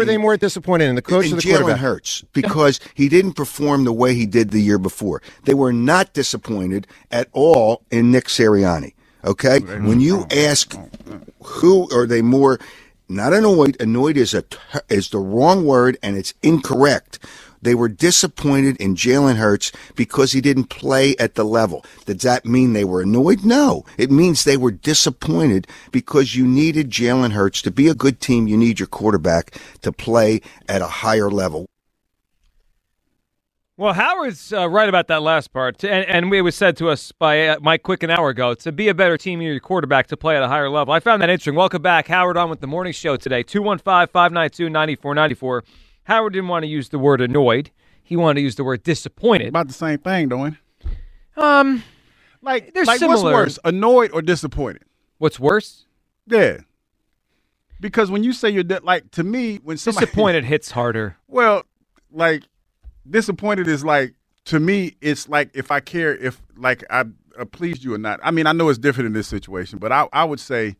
Were they more disappointed in the coach in or the Jalen quarterback? Hurts because he didn't perform the way he did the year before. They were not disappointed at all in Nick Sirianni. Okay, when you ask who are they more not annoyed, annoyed is a is the wrong word and it's incorrect. They were disappointed in Jalen Hurts because he didn't play at the level. Does that mean they were annoyed? No. It means they were disappointed because you needed Jalen Hurts to be a good team. You need your quarterback to play at a higher level. Well, Howard's uh, right about that last part, and, and it was said to us by uh, Mike Quick an hour ago to be a better team, you need your quarterback to play at a higher level. I found that interesting. Welcome back, Howard, on with the morning show today. 215 592 9494. Howard didn't want to use the word annoyed, he wanted to use the word disappointed. About the same thing, doing. Um, Like, They're like what's worse, annoyed or disappointed? what's worse? Yeah. Because when you say you're di- like to me, when somebody Disappointed hits harder. Well, like disappointed is like to me, it's like if I care if like I uh, pleased you or not. I mean, I know it's different in this situation, but I I would say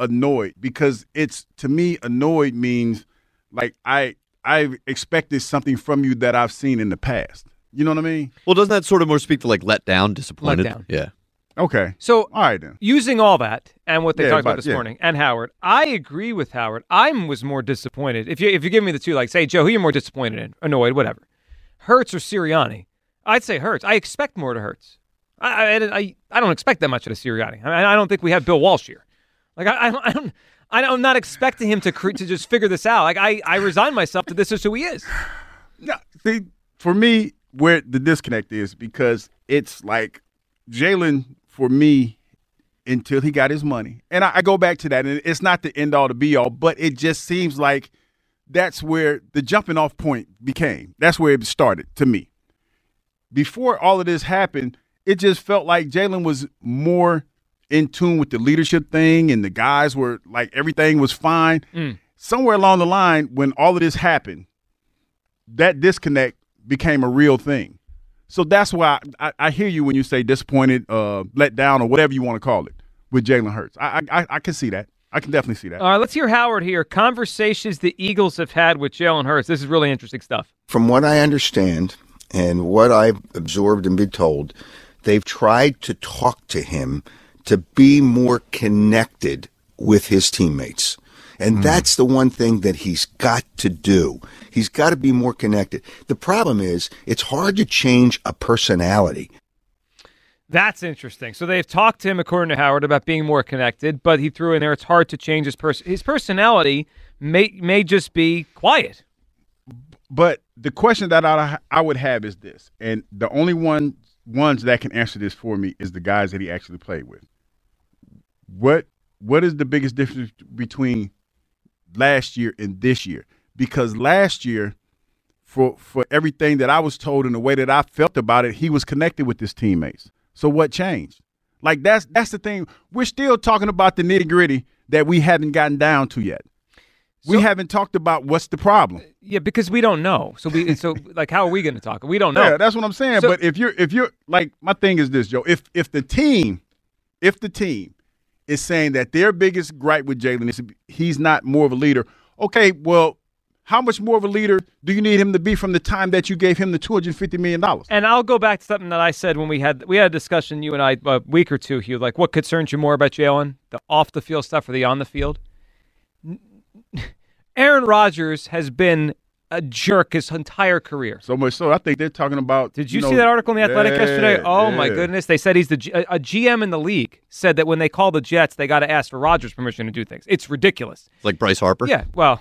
annoyed because it's to me annoyed means like I I expected something from you that I've seen in the past. You know what I mean? Well, doesn't that sort of more speak to like let down, disappointed? Let down. Yeah. Okay. So, All right then. using all that and what they Yeah, talked about this yeah. morning and Howard, I agree with Howard. I was more disappointed. If you if you give me the two, like say Joe, who you're more disappointed in, annoyed, whatever, Hurts or Sirianni, I'd say Hurts. I expect more to Hurts. I I, I, I don't expect that much out of Sirianni. I, I don't think we have Bill Walsh here. Like I, I don't. I I'm not expecting him to cre- to just figure this out. Like I, I resign myself to this is who he is. No, see, for me, where the disconnect is because it's like Jalen for me until he got his money, and I, I go back to that, and it's not the end all to be all, but it just seems like that's where the jumping off point became. That's where it started to me. Before all of this happened, it just felt like Jalen was more in tune with the leadership thing, and the guys were like everything was fine. Somewhere along the line, when all of this happened, that disconnect became a real thing. So that's why I, I, I hear you when you say disappointed, uh, let down, or whatever you want to call it with Jalen Hurts. I, I I can see that. I can definitely see that. All right, let's hear Howard here. Conversations the Eagles have had with Jalen Hurts. This is really interesting stuff. From what I understand and what I've absorbed and been told, they've tried to talk to him to be more connected with his teammates. And hmm. that's the one thing that he's got to do. He's got to be more connected. The problem is, it's hard to change a personality. That's interesting. So they've talked to him, according to Howard, about being more connected, but he threw in there it's hard to change his person. His personality may may just be quiet. But the question that I, I would have is this, and the only one ones that can answer this for me is the guys that he actually played with. What what is the biggest difference between last year and this year? Because last year, for for everything that I was told and the way that I felt about it, he was connected with his teammates. So what changed? Like that's that's the thing. We're still talking about the nitty gritty that we haven't gotten down to yet. we haven't talked about what's the problem. Yeah, because we don't know. So we so like how are we going to talk? We don't know. Yeah, that's what I'm saying. So- but if you're if you're like my thing is this, Joe. If if the team, if the team is saying that their biggest gripe with Jalen is he's not more of a leader, okay, well, how much more of a leader do you need him to be from the time that you gave him the two hundred fifty million dollars? And I'll go back to something that I said when we had we had a discussion, you and I, a week or two, Hugh. Like, what concerns you more about Jalen, the off the field stuff or the on the field? Aaron Rodgers has been a jerk his entire career. So much so, I think they're talking about. Did you, know, see that article in the Athletic yeah, yesterday? Oh my goodness! They said he's the G- a, a GM in the league said that when they call the Jets, they got to ask for Rodgers' permission to do things. It's ridiculous. It's like Bryce Harper. Yeah, well,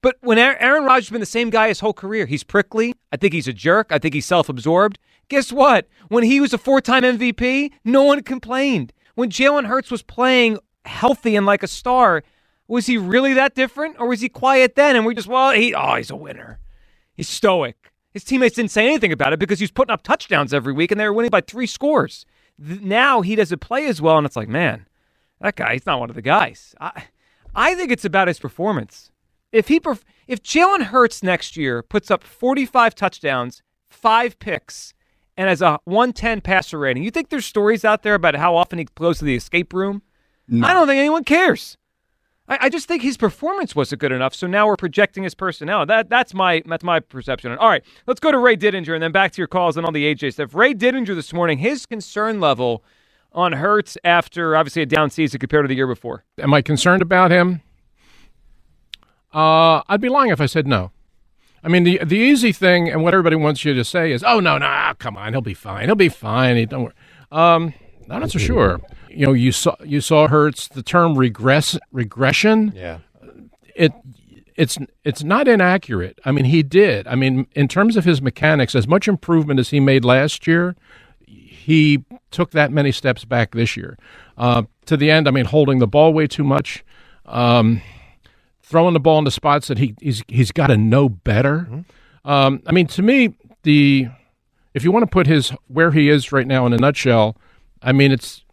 but when Aaron Aaron Rodgers has been the same guy his whole career, he's prickly. I think he's a jerk. I think he's self-absorbed. Guess what? When he was a four-time MVP, no one complained. When Jalen Hurts was playing healthy and like a star, was he really that different, or was he quiet then? And we just well, he oh, he's a winner. He's stoic. His teammates didn't say anything about it because he was putting up touchdowns every week, and they were winning by three scores. Now he doesn't play as well, and it's like, man, that guy, he's not one of the guys. I, I think it's about his performance. If he, perf- if Jalen Hurts next year puts up 45 touchdowns, five picks, and has a 110 passer rating, you think there's stories out there about how often he goes to the escape room? I don't think anyone cares. I, I just think his performance wasn't good enough, so now we're projecting his personnel. That that's my that's my perception. All right, let's go to Ray Didinger and then back to your calls and all the AJ stuff. Ray Didinger this morning, his concern level on Hurts after obviously a down season compared to the year before. Am I concerned about him? Uh, I'd be lying if I said no. I mean, the the easy thing and what everybody wants you to say is, "Oh no, no, come on, he'll be fine. He'll be fine. He, don't worry." Um, I'm not so sure. You know, you saw you saw Hurts the term regress regression. Yeah. It it's it's not inaccurate. I mean, he did. I mean, in terms of his mechanics, as much improvement as he made last year, he took that many steps back this year. Uh, to the end, I mean, holding the ball way too much, um, throwing the ball into spots that he he's he's got to know better. Um, I mean, to me, the if you want to put his where he is right now in a nutshell, I mean, it's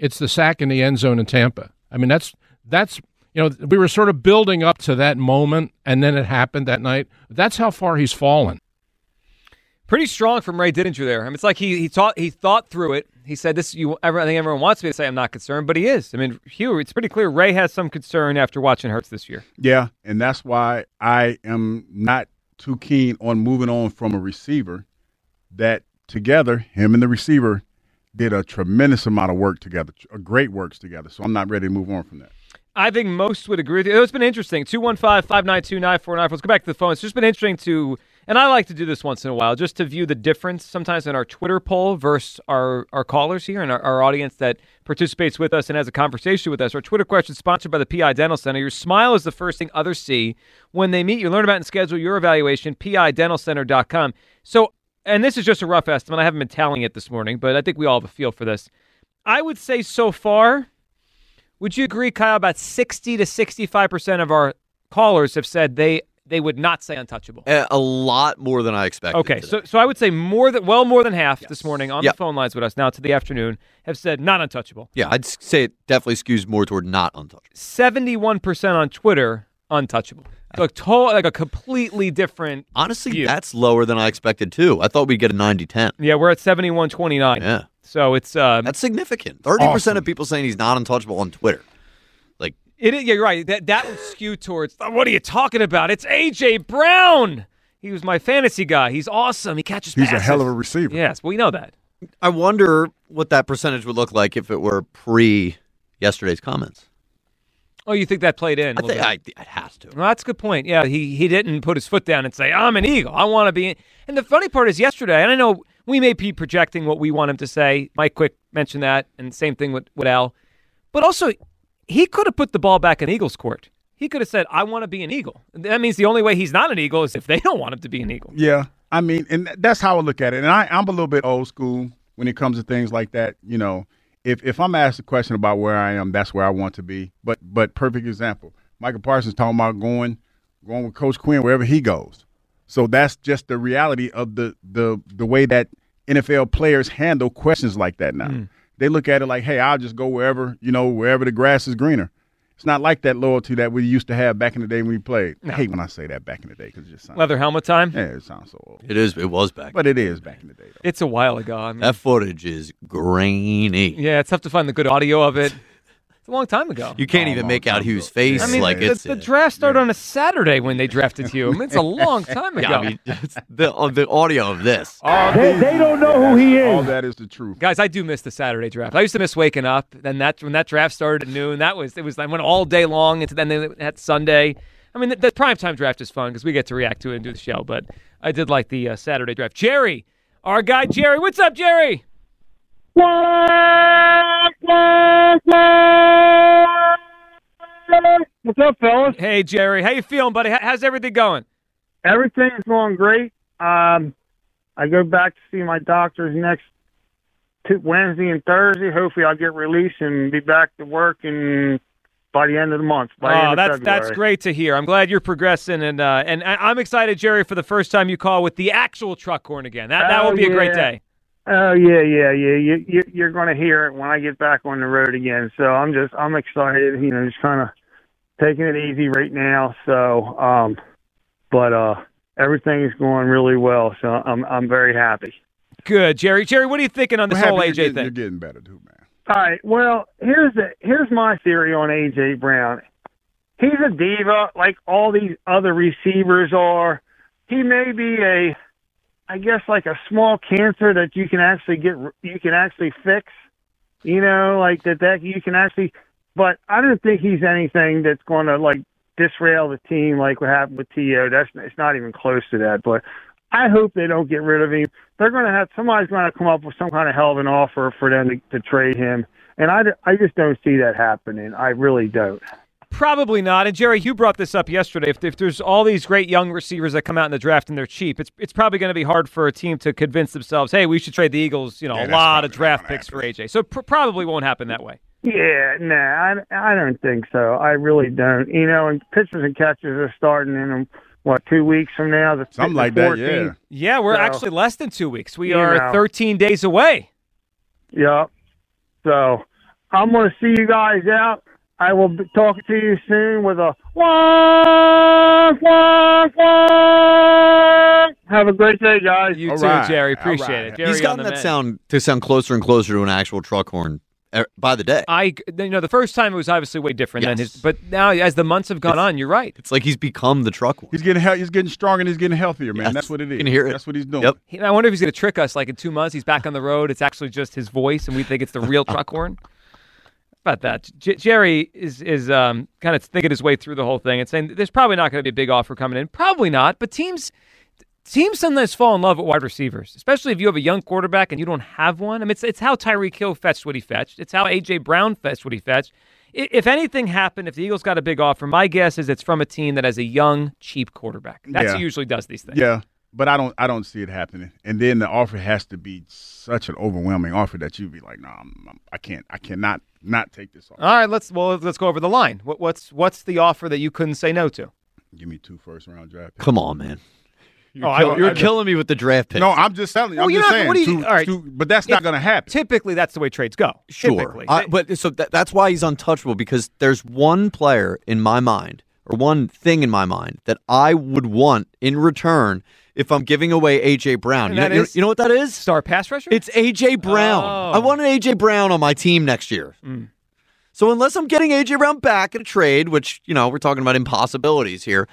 it's the sack in the end zone in Tampa. I mean, that's that's you know we were sort of building up to that moment, and then it happened that night. That's how far he's fallen. Pretty strong from Ray Didinger there. I mean, it's like he he thought he thought through it. He said, "This you." I think everyone wants me to say I'm not concerned, but he is. I mean, Hugh, it's pretty clear Ray has some concern after watching Hurts this year. Yeah, and that's why I am not too keen on moving on from a receiver that together, him and the receiver, did a tremendous amount of work together, a uh, great works together. So I'm not ready to move on from that. I think most would agree with you. It's been interesting. 215 592 9494. Let's go back to the phone. It's just been interesting to, and I like to do this once in a while, just to view the difference sometimes in our Twitter poll versus our, our callers here and our, our audience that participates with us and has a conversation with us. Our Twitter question sponsored by the PI Dental Center. Your smile is the first thing others see when they meet you. Learn about and schedule your evaluation, pidentalcenter.com. So, and this is just a rough estimate. I haven't been tallying it this morning, but I think we all have a feel for this. I would say so far, would you agree, Kyle? About sixty to sixty-five percent of our callers have said they they would not say untouchable. A a lot more than I expected. Okay, today. so so I would say more than well more than half this morning on Yep. the phone lines with us now to the afternoon have said not untouchable. yeah, I'd say it definitely skews more toward not untouchable. Seventy-one percent on Twitter untouchable. Like to- like a completely different. Honestly, view. that's lower than I expected too. I thought we'd get a 90-10. Yeah, we're at seventy-one twenty-nine. Yeah, So it's uh, that's significant. Thirty percent of people saying he's not untouchable on Twitter. Like, It is, yeah, you're right. That that would skew towards "Oh, what are you talking about? It's AJ Brown. He was my fantasy guy. He's awesome. He catches He's a hell of a receiver. Yes, we know that. I wonder what that percentage would look like if it were pre yesterday's comments. Oh, you think that played in? a I little think bit? I, it has to. Well, that's a good point. Yeah, he he didn't put his foot down and say, "I'm an Eagle. I want to be." And the funny part is, yesterday, and I know we may be projecting what we want him to say. Mike Quick mentioned that, and same thing with with Al. But also, he could have put the ball back in Eagles' court. He could have said, "I want to be an Eagle." That means the only way he's not an Eagle is if they don't want him to be an Eagle. Yeah, I mean, and that's how I look at it. And I, I'm a little bit old school when it comes to things like that. You know, if if I'm asked a question about where I am, that's where I want to be. But but perfect example, Micah Parsons talking about going going with Coach Quinn wherever he goes. So that's just the reality of the the the way that NFL players handle questions like that now. Hmm. They look at it like, hey, I'll just go wherever you know wherever the grass is greener. It's not like that loyalty that we used to have back in the day when we played. I hate when I say that back in the day because it just sounds Leather helmet time. yeah, it sounds so old. It is. It was back. But it is back in the day. Though. It's a while ago. I mean, that footage is grainy. yeah, it's tough to find the good audio of it. It's a long time ago. You can't Oh, even make out time Hugh's ago. face. I mean, like the, it's the draft started on a Saturday when they drafted Hugh. I mean, it's a long time ago. Yeah, I mean, it's the uh, the audio of this. All they, don't know who he is. All that is the truth. Guys, I do miss the Saturday draft. I used to miss waking up. Then that when that draft started at noon, that was it was like went all day long. Into then they had Sunday. I mean, the, the primetime draft is fun because we get to react to it and do the show. But I did like the uh, Saturday draft. Jerry, our guy Jerry, what's up, Jerry? What's up, fellas? Hey, Jerry, how you feeling, buddy? How's everything going? Everything's going great. Um, I go back to see my doctors next t- Wednesday and Thursday. Hopefully, I'll get released and be back to work and by the end of the month. Oh, that's February. that's great to hear. I'm glad you're progressing, and uh, and I'm excited, Jerry, for the first time you call with the actual truck horn again. That that Oh, will be a great day. Oh yeah, yeah, yeah. You, you you're going to hear it when I get back on the road again. So I'm just I'm excited. You know, just kind of taking it easy right now. So, um, but uh, everything is going really well. So I'm I'm very happy. Good, Jerry. Jerry, what are you thinking on this whole AJ you're getting, thing? You're getting better too, man. All right. Well, here's the here's my theory on AJ Brown. He's a diva, like all these other receivers are. He may be a, I guess, like a small cancer that you can actually get, you can actually fix. You know, like that that you can actually. But I don't think he's anything that's going to like disrail the team like what happened with To. That's it's not even close to that. But I hope they don't get rid of him. They're going to have somebody's going to come up with some kind of hell of an offer for them to, to trade him, and I, I just don't see that happening. I really don't. Probably not. And Jerry, you brought this up yesterday. If, if there's all these great young receivers that come out in the draft and they're cheap, it's it's probably going to be hard for a team to convince themselves, hey, we should trade the Eagles, you know, Yeah, a lot of draft gonna picks for AJ. So pr- probably won't happen that way. Yeah, nah, I, I don't think so. I really don't. You know, and pitchers and catchers are starting in um, what two weeks from now. The Something the like that, yeah. Yeah, we're So- actually less than two weeks. We are know. 13 days away. Yeah. So I'm going to see you guys out. I will be talking to you soon with a wah, wah, wah. Have a great day, guys. You All too, right, Jerry. Appreciate right. it. Jerry He's gotten that men. sound to sound closer and closer to an actual truck horn uh, by the day. I, you know, the first time it was obviously way different than his, but now as the months have gone on, you're right. It's like he's become the truck horn. He's getting he- he's getting stronger and he's getting healthier, man. Yes, That's what it is. you can hear it. That's what he's doing. Yep. He- I wonder if he's going to trick us. Like in two months, he's back on the road. It's actually just his voice, and we think it's the real truck horn. About that, J- Jerry is is um, kind of thinking his way through the whole thing and saying there's probably not going to be a big offer coming in. Probably not, but teams teams sometimes fall in love with wide receivers, especially if you have a young quarterback and you don't have one. I mean, it's it's how Tyreek Hill fetched what he fetched. It's how AJ Brown fetched what he fetched. If anything happened, if the Eagles got a big offer, my guess is it's from a team that has a young, cheap quarterback. That's Yeah. who usually does these things. Yeah, but I don't I don't see it happening. And then the offer has to be such an overwhelming offer that you'd be like, no, I'm, I'm, I can't, I cannot not take this offer. All right, let's well let's go over the line. What, what's what's the offer that you couldn't say no to? Give me two first round draft. picks. Come on, man. You're, Oh, kill- I- you're I- killing me with the draft pick. No, I'm just telling you. Well, I'm you're just not- saying. what do you- two- all right. two- but that's not going to happen. Typically, that's the way trades go. Sure, Typically. I, but so that, that's why he's untouchable because there's one player in my mind or one thing in my mind that I would want in return if I'm giving away AJ Brown. You know, you, is- you know what that is? Star pass rusher. It's AJ Brown. Oh. I want an AJ Brown on my team next year. Mm. So unless I'm getting AJ Brown back in a trade, which you know we're talking about impossibilities here,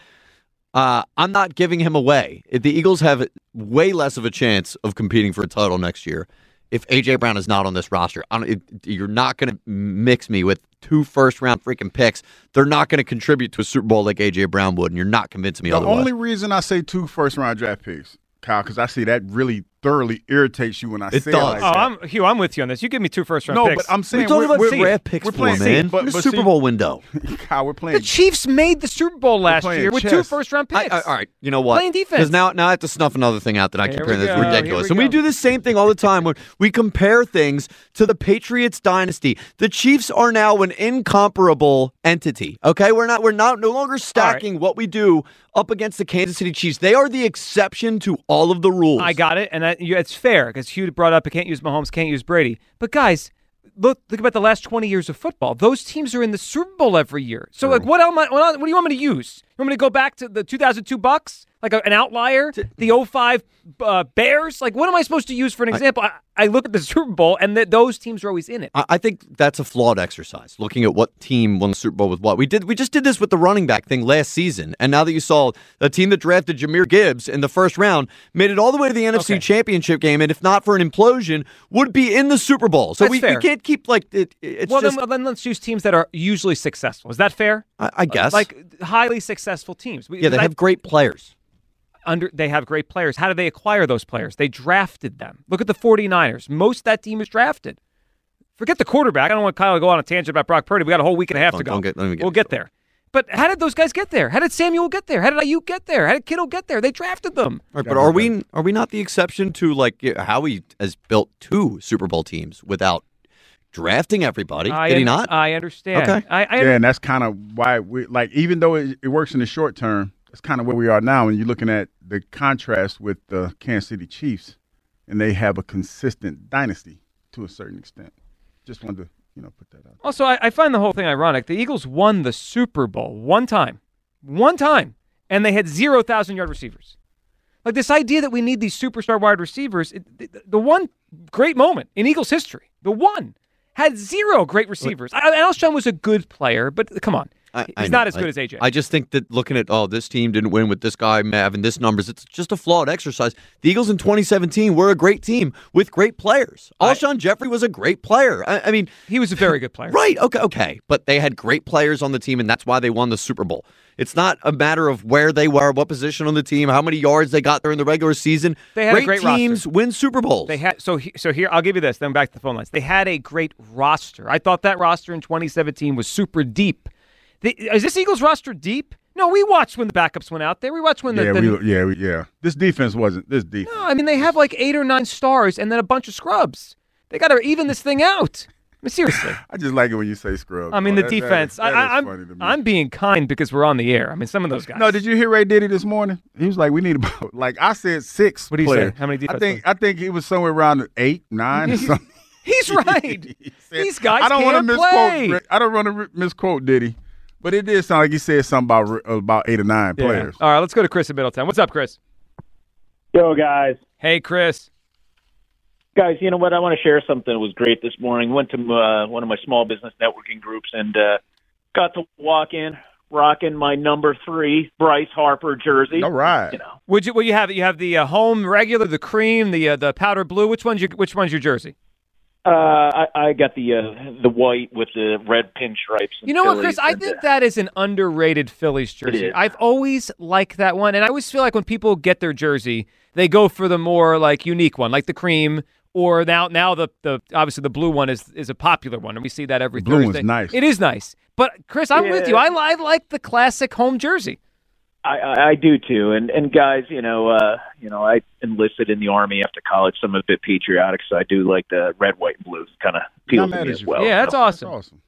uh, I'm not giving him away. The Eagles have way less of a chance of competing for a title next year if AJ Brown is not on this roster. I don't, it, you're not going to mix me with two first round freaking picks. They're not going to contribute to a Super Bowl like AJ Brown would, and you're not convincing me the otherwise. only reason I say two first round draft picks, Kyle, because I see that really thoroughly irritates you when I It say does. it like oh, that. I'm Hugh. I'm with you on this. You give me two first round no, picks. but I'm We're saying talking we're, about we're, draft picks we're for, playing, man. But, in the but Super see- Bowl window. Kyle, we're playing. the Chiefs made the Super Bowl last playing year with two chess. first round picks. I, all right, you know what? Playing defense. Because now, now I have to snuff another thing out that I Here compare. we That's ridiculous. we and we do the same thing all the time when we compare things to the Patriots dynasty. The Chiefs are now an incomparable entity. Okay, we're not we're not no longer stacking what we do up against the Kansas City Chiefs. They are the exception to all of the rules. I got it, and I, you, it's fair because Hugh brought up I can't use Mahomes, can't use Brady. But guys, look look about the last twenty years of football. Those teams are in the Super Bowl every year. So like, what am I? What, what do you want me to use? You want me to go back to the 2002 Bucs, like a, an outlier? The 05 uh, Bears? Like, what am I supposed to use for an example? I, I look at the Super Bowl, and th- those teams are always in it. I, I think that's a flawed exercise. Looking at what team won the Super Bowl with what we did, we just did this with the running back thing last season, and now that you saw a team that drafted Jahmyr Gibbs in the first round made it all the way to the NFC Okay. Championship game, and if not for an implosion, would be in the Super Bowl. So we, we can't keep like it. It's well, just, then, then let's use teams that are usually successful. Is that fair? I, I guess, Like highly successful teams. Yeah, they I- have great players. Under they have great players. How do they acquire those players? They drafted them. Look at the 49ers. Most of that team is drafted. Forget the quarterback. I don't want Kyle to go on a tangent about Brock Purdy. We got a whole week and a half Don't- to go. don't get- let me get we'll get there. But how did those guys get there? How did Samuel get there? How did Aiyuk get there? How did Kittle get there? They drafted them. Right, but are we are we not the exception to like yeah, Howie has built two Super Bowl teams without drafting everybody? I Did he not? I understand. Okay. I, I yeah, and that's kind of why we like even though it, it works in the short term, that's kind of where we are now. And you're looking at the contrast with the Kansas City Chiefs, and they have a consistent dynasty to a certain extent. Just wanted to you know put that out. Also, I, I find the whole thing ironic. The Eagles won the Super Bowl one time, one time, and they had zero thousand yard receivers. Like this idea that we need these superstar wide receivers. It, the, the one great moment in Eagles history, the one had zero great receivers. I, Alshon was a good player, but come on, I- he's I not as good I- as AJ. I just think that looking at oh this team didn't win with this guy having this numbers, it's just a flawed exercise. The Eagles in 2017 were a great team with great players. Alshon Jeffery was a great player. I, I mean, he was a very good player. right? Okay, okay, but they had great players on the team, and that's why they won the Super Bowl. It's not a matter of where they were, what position on the team, how many yards they got during the regular season. They had a great roster. teams win Super Bowls. They had so he, so here I'll give you this. Then back to the phone lines. They had a great roster. I thought that roster in 2017 was super deep. The, is this Eagles roster deep? No, we watched when the backups went out there. We watched when the, yeah, the we, yeah, we, yeah. This defense wasn't this defense. no. I mean they have like eight or nine stars and then a bunch of scrubs. They got to even this thing out. I mean, seriously. I just like it when you say scrub. I mean Oh, the that- that defense. is- that I, is I, funny to I'm me. I'm being kind because we're on the air. I mean some of those guys. No, did you hear Ray Diddy this morning? He was like, "We need about like I said six. What he players. say? How many I defense think I think he was somewhere around eight, nine, or something. He's right. He said- These guys I don't wanna can't misquote. I don't want to misquote Diddy, but it did sound like he said something about about eight or nine Yeah. players. All right, let's go to Chris in Middletown. What's up, Chris? Yo, guys. Hey, Chris. Guys, you know what? I want to share something that was great this morning. Went to uh, one of my small business networking groups and uh, got to walk in rocking my number three Bryce Harper jersey. All right. You know, Would you? Well, you have you have the uh, home regular, the cream, the uh, the powder blue. Which one's your Which one's your jersey? Uh, I, I got the uh, the white with the red pinstripes. You know what, Chris? I think that is an underrated Phillies jersey. I've always liked that one, and I always feel like when people get their jersey, they go for the more like unique one, like the cream. Or now, now the, the obviously the blue one is is a popular one, and we see that every Blue one's Thursday. nice. It is nice, but Chris, I'm with you. I, I like the classic home jersey. I, I, I do too, and and guys, you know, uh, you know, I enlisted in the army after college. So I'm a bit patriotic, so I do like the red, white, and blue. Kind of appeals to me as you. well. yeah, that's So- awesome. awesome.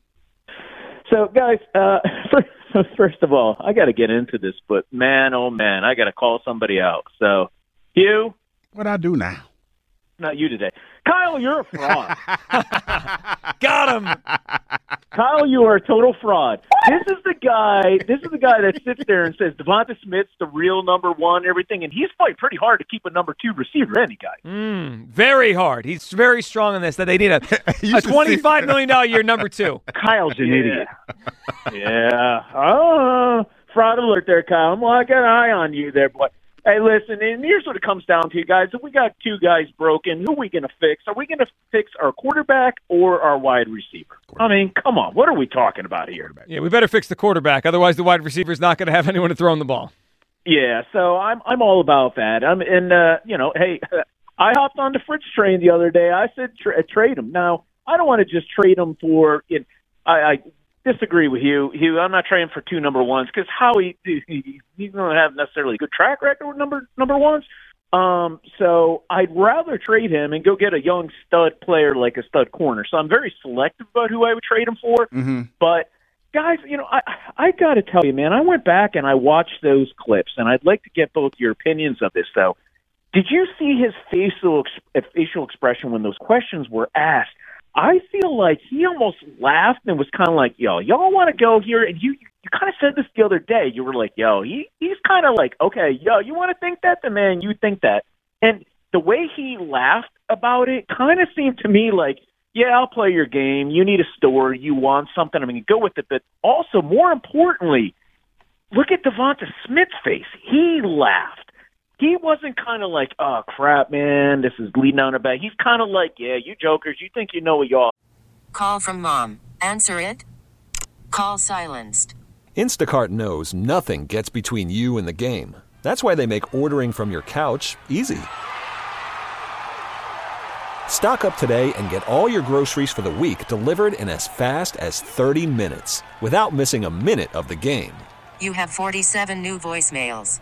So, guys, uh, first, first of all, I got to get into this, but man, oh man, I got to call somebody out. So, Hugh, What I do now? Not you today. Kyle, you're a fraud. Got him. Kyle, you are a total fraud. This is the guy. This is the guy that sits there and says Devonta Smith's the real number one, everything, and he's fighting pretty hard to keep a number two receiver. Any guy. Mm, very hard. He's very strong in this. That they need a, a twenty-five million dollar year number two. Kyle's an idiot. yeah. Oh, fraud alert there, Kyle. I'm like an eye on you there, boy. Hey, listen, and here's what it comes down to, guys. If we got two guys broken, who are we going to fix? Are we going to fix our quarterback or our wide receiver? I mean, come on. What are we talking about here? Yeah, we better fix the quarterback. Otherwise, the wide receiver's not going to have anyone to throw him the ball. Yeah, so I'm I'm all about that. I'm and uh, you know, hey, I hopped on the Fritz train the other day. I said tra- trade him. Now I don't want to just trade him for. It, I, I disagree with you, Hugh. I'm not trading for two number ones because Howie he, going to have necessarily a good track record with number number ones. Um, so I'd rather trade him and go get a young stud player like a stud corner. So I'm very selective about who I would trade him for. Mm-hmm. But guys, you know, I I got to tell you, man, I went back and I watched those clips, and I'd like to get both your opinions of this. Though, did you see his facial facial expression when those questions were asked? I feel like he almost laughed and was kind of like, "Yo, y'all want to go here?" And you you kind of said this the other day. You were like, "Yo, he he's kind of like, okay, yo, you want to think that? The man, you think that." And the way he laughed about it kind of seemed to me like, yeah, I'll play your game. You need a store. You want something. I mean, go with it. But also, more importantly, look at Devonta Smith's face. He laughed. He wasn't kind of like, oh, crap, man, this is leading on a bad. He's kind of like, yeah, you jokers, you think you know what y'all. Call from mom. Answer it. Call silenced. Instacart knows nothing gets between you and the game. That's why they make ordering from your couch easy. Stock up today and get all your groceries for the week delivered in as fast as 30 minutes without missing a minute of the game. You have 47 new voicemails.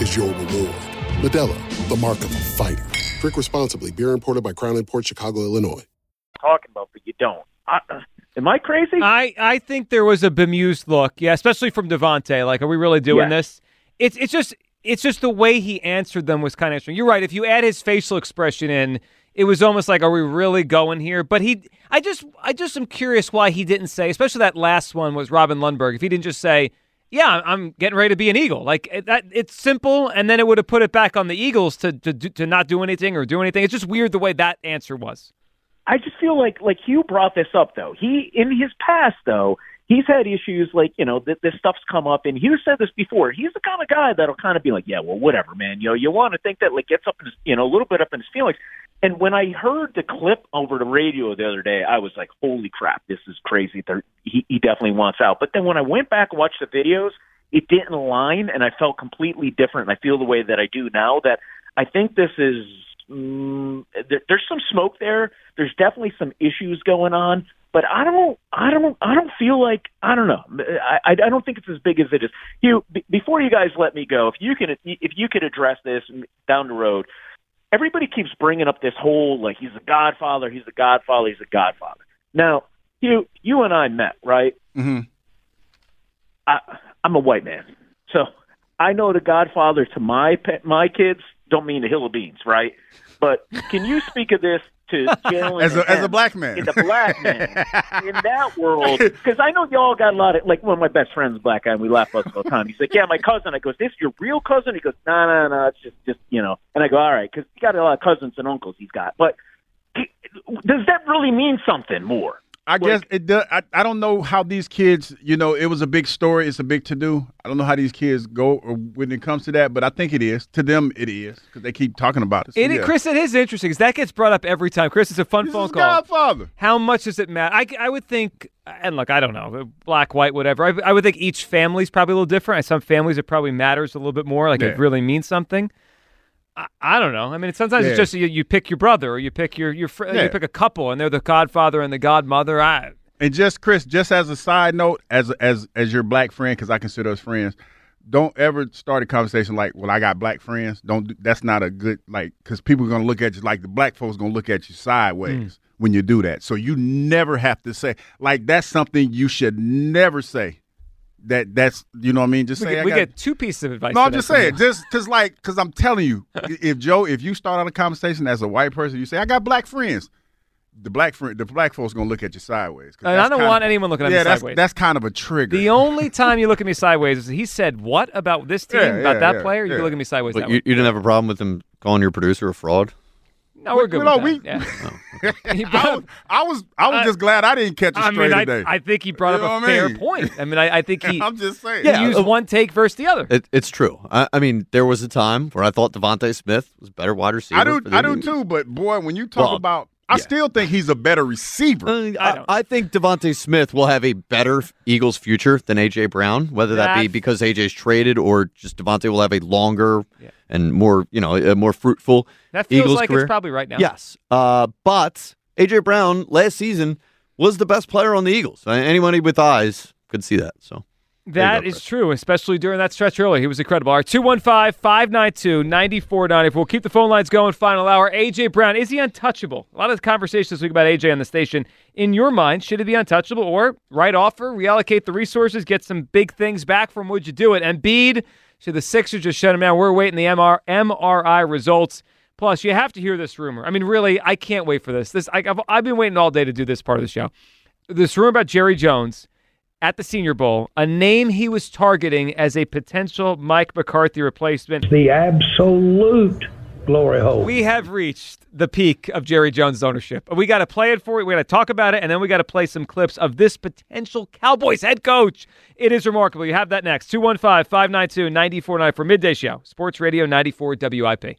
is your reward. Modelo, the mark of a fighter. Drink responsibly. Beer imported by Crown Port Chicago, Illinois. Talking about, but you don't. I, uh, am I crazy? I, I think there was a bemused look, yeah, especially from DeVonta. Like, are we really doing Yeah. this? It's it's just it's just the way he answered them was kind of interesting. You're right. If you add his facial expression in, it was almost like, are we really going here? But he, I just I just am curious why he didn't say, especially that last one was Robin Lundberg. If he didn't just say, yeah, I'm- getting ready to be an Eagle, like that, it's simple, and then it would have put it back on the Eagles to to to not do anything or do anything. It's just weird the way that answer was. I just feel like like Hugh brought this up though. He in his past though, he's had issues like you know th- this stuff's come up, and Hugh said this before. He's the kind of guy that'll kind of be like, yeah, well, whatever, man. You know, you want to think that like gets up in his, you know a little bit up in his feelings. And when I heard the clip over the radio the other day, I was like, holy crap, this is crazy. He, he definitely wants out. But then when I went back and watched the videos, it didn't align, and I felt completely different. And I feel the way that I do now. That I think this is mm, there, there's some smoke there. There's definitely some issues going on, but I don't, I don't, I don't feel like I don't know. I I don't think it's as big as it is. You b- before you guys let me go, if you can, if you could address this down the road. Everybody keeps bringing up this whole like he's a godfather, he's a godfather, he's a godfather. Now, you you and I met, right? Mm-hmm. I, I'm a white man, so I know the Godfather to my pe- my kids. Don't mean the hill of beans, right? But can you speak of this to Jalen As a- as a black man. In the black man in that world, because I know y'all got a lot of like one of my best friends, black guy, and we laugh about all the time. He's like, "Yeah, my cousin." I goes, "This your real cousin?" He goes, "No, no, no, it's just just you know." And I go, "All right," because he got a lot of cousins and uncles. He's got, but does that really mean something more? I guess it does. I, I don't know how these kids, you know, it was a big story. It's a big to do. I don't know how these kids go uh, when it comes to that, but I think it is. To them, it is because they keep talking about it. So, It, yeah. Chris, it is interesting because that gets brought up every time. Chris, it's a fun phone his call. godfather. How much does it matter? I, I would think, and look, I don't know, black, white, whatever. I, I would think each family's probably a little different. Some families it probably matters a little bit more, like Yeah. it really means something. I, I don't know. I mean, sometimes it's just you, you pick your brother or you pick your your fr- Yeah. you pick a couple and they're the godfather and the godmother. I And just Chris, just as a side note, as as as your black friend, because I consider us friends, don't ever start a conversation like, "Well, I got black friends." Don't. Do, that's not a good like because people are gonna look at you like the black folks gonna look at you sideways mm. when you do that. So you never have to say like that's something you should never say. That that's you know what I mean. Just we, say get, I we got- get two pieces of advice. no, I'm just from saying, just because, like, because I'm telling you, if Joe, if you start on a conversation as a white person, you say, "I got black friends," the black friend, the black folks gonna look at you sideways. And I don't want of- anyone looking at yeah, me that's, sideways. That's kind of a trigger. The only time you look at me sideways is he said what about this team Yeah, about yeah, that yeah, player. You can look at me sideways But that you, way. you didn't have a problem with him calling your producer a fraud? No, we're good. No, with we. that. Yeah. I, was, I was. I was just glad I didn't catch it I straight mean, I, today. I think he brought You up know a fair mean? point. I mean, I, I think he. I'm just saying. He Yeah, used uh, one take versus the other. It, it's true. I, I mean, there was a time where I thought DeVonta Smith was a better wide receiver. I do. I do too. But boy, when you talk Well, about, I still think he's a better receiver. Uh, I, I think DeVonta Smith will have a better Eagles future than AJ Brown, whether that be That's- because AJ's traded or just DeVonta will have a longer and more, you know, a more fruitful That feels Eagles like career. it's probably right now. Yes, uh, but AJ Brown last season was the best player on the Eagles. Uh, Anybody with eyes could see that. So That is true, especially during that stretch early. He was incredible. All right, 215 592 9494. We'll keep the phone lines going. Final hour. A.J. Brown, is he untouchable? A lot of conversations this week about A.J. on the station. In your mind, should he be untouchable or right offer, reallocate the resources, get some big things back from would you do it? Embiid, should the Sixers just shut him down? We're waiting the MR, MRI results. Plus, you have to hear this rumor. I mean, really, I can't wait for this. This I, I've, I've been waiting all day to do this part of the show. This rumor about Jerry Jones at the Senior Bowl, a name he was targeting as a potential Mike McCarthy replacement. The absolute glory hole. We have reached the peak of Jerry Jones' ownership. We got to play it for you. We got to talk about it, and then we got to play some clips of this potential Cowboys head coach. It is remarkable. You have that next. 215 592 949 for Midday Show, Sports Radio 94 WIP.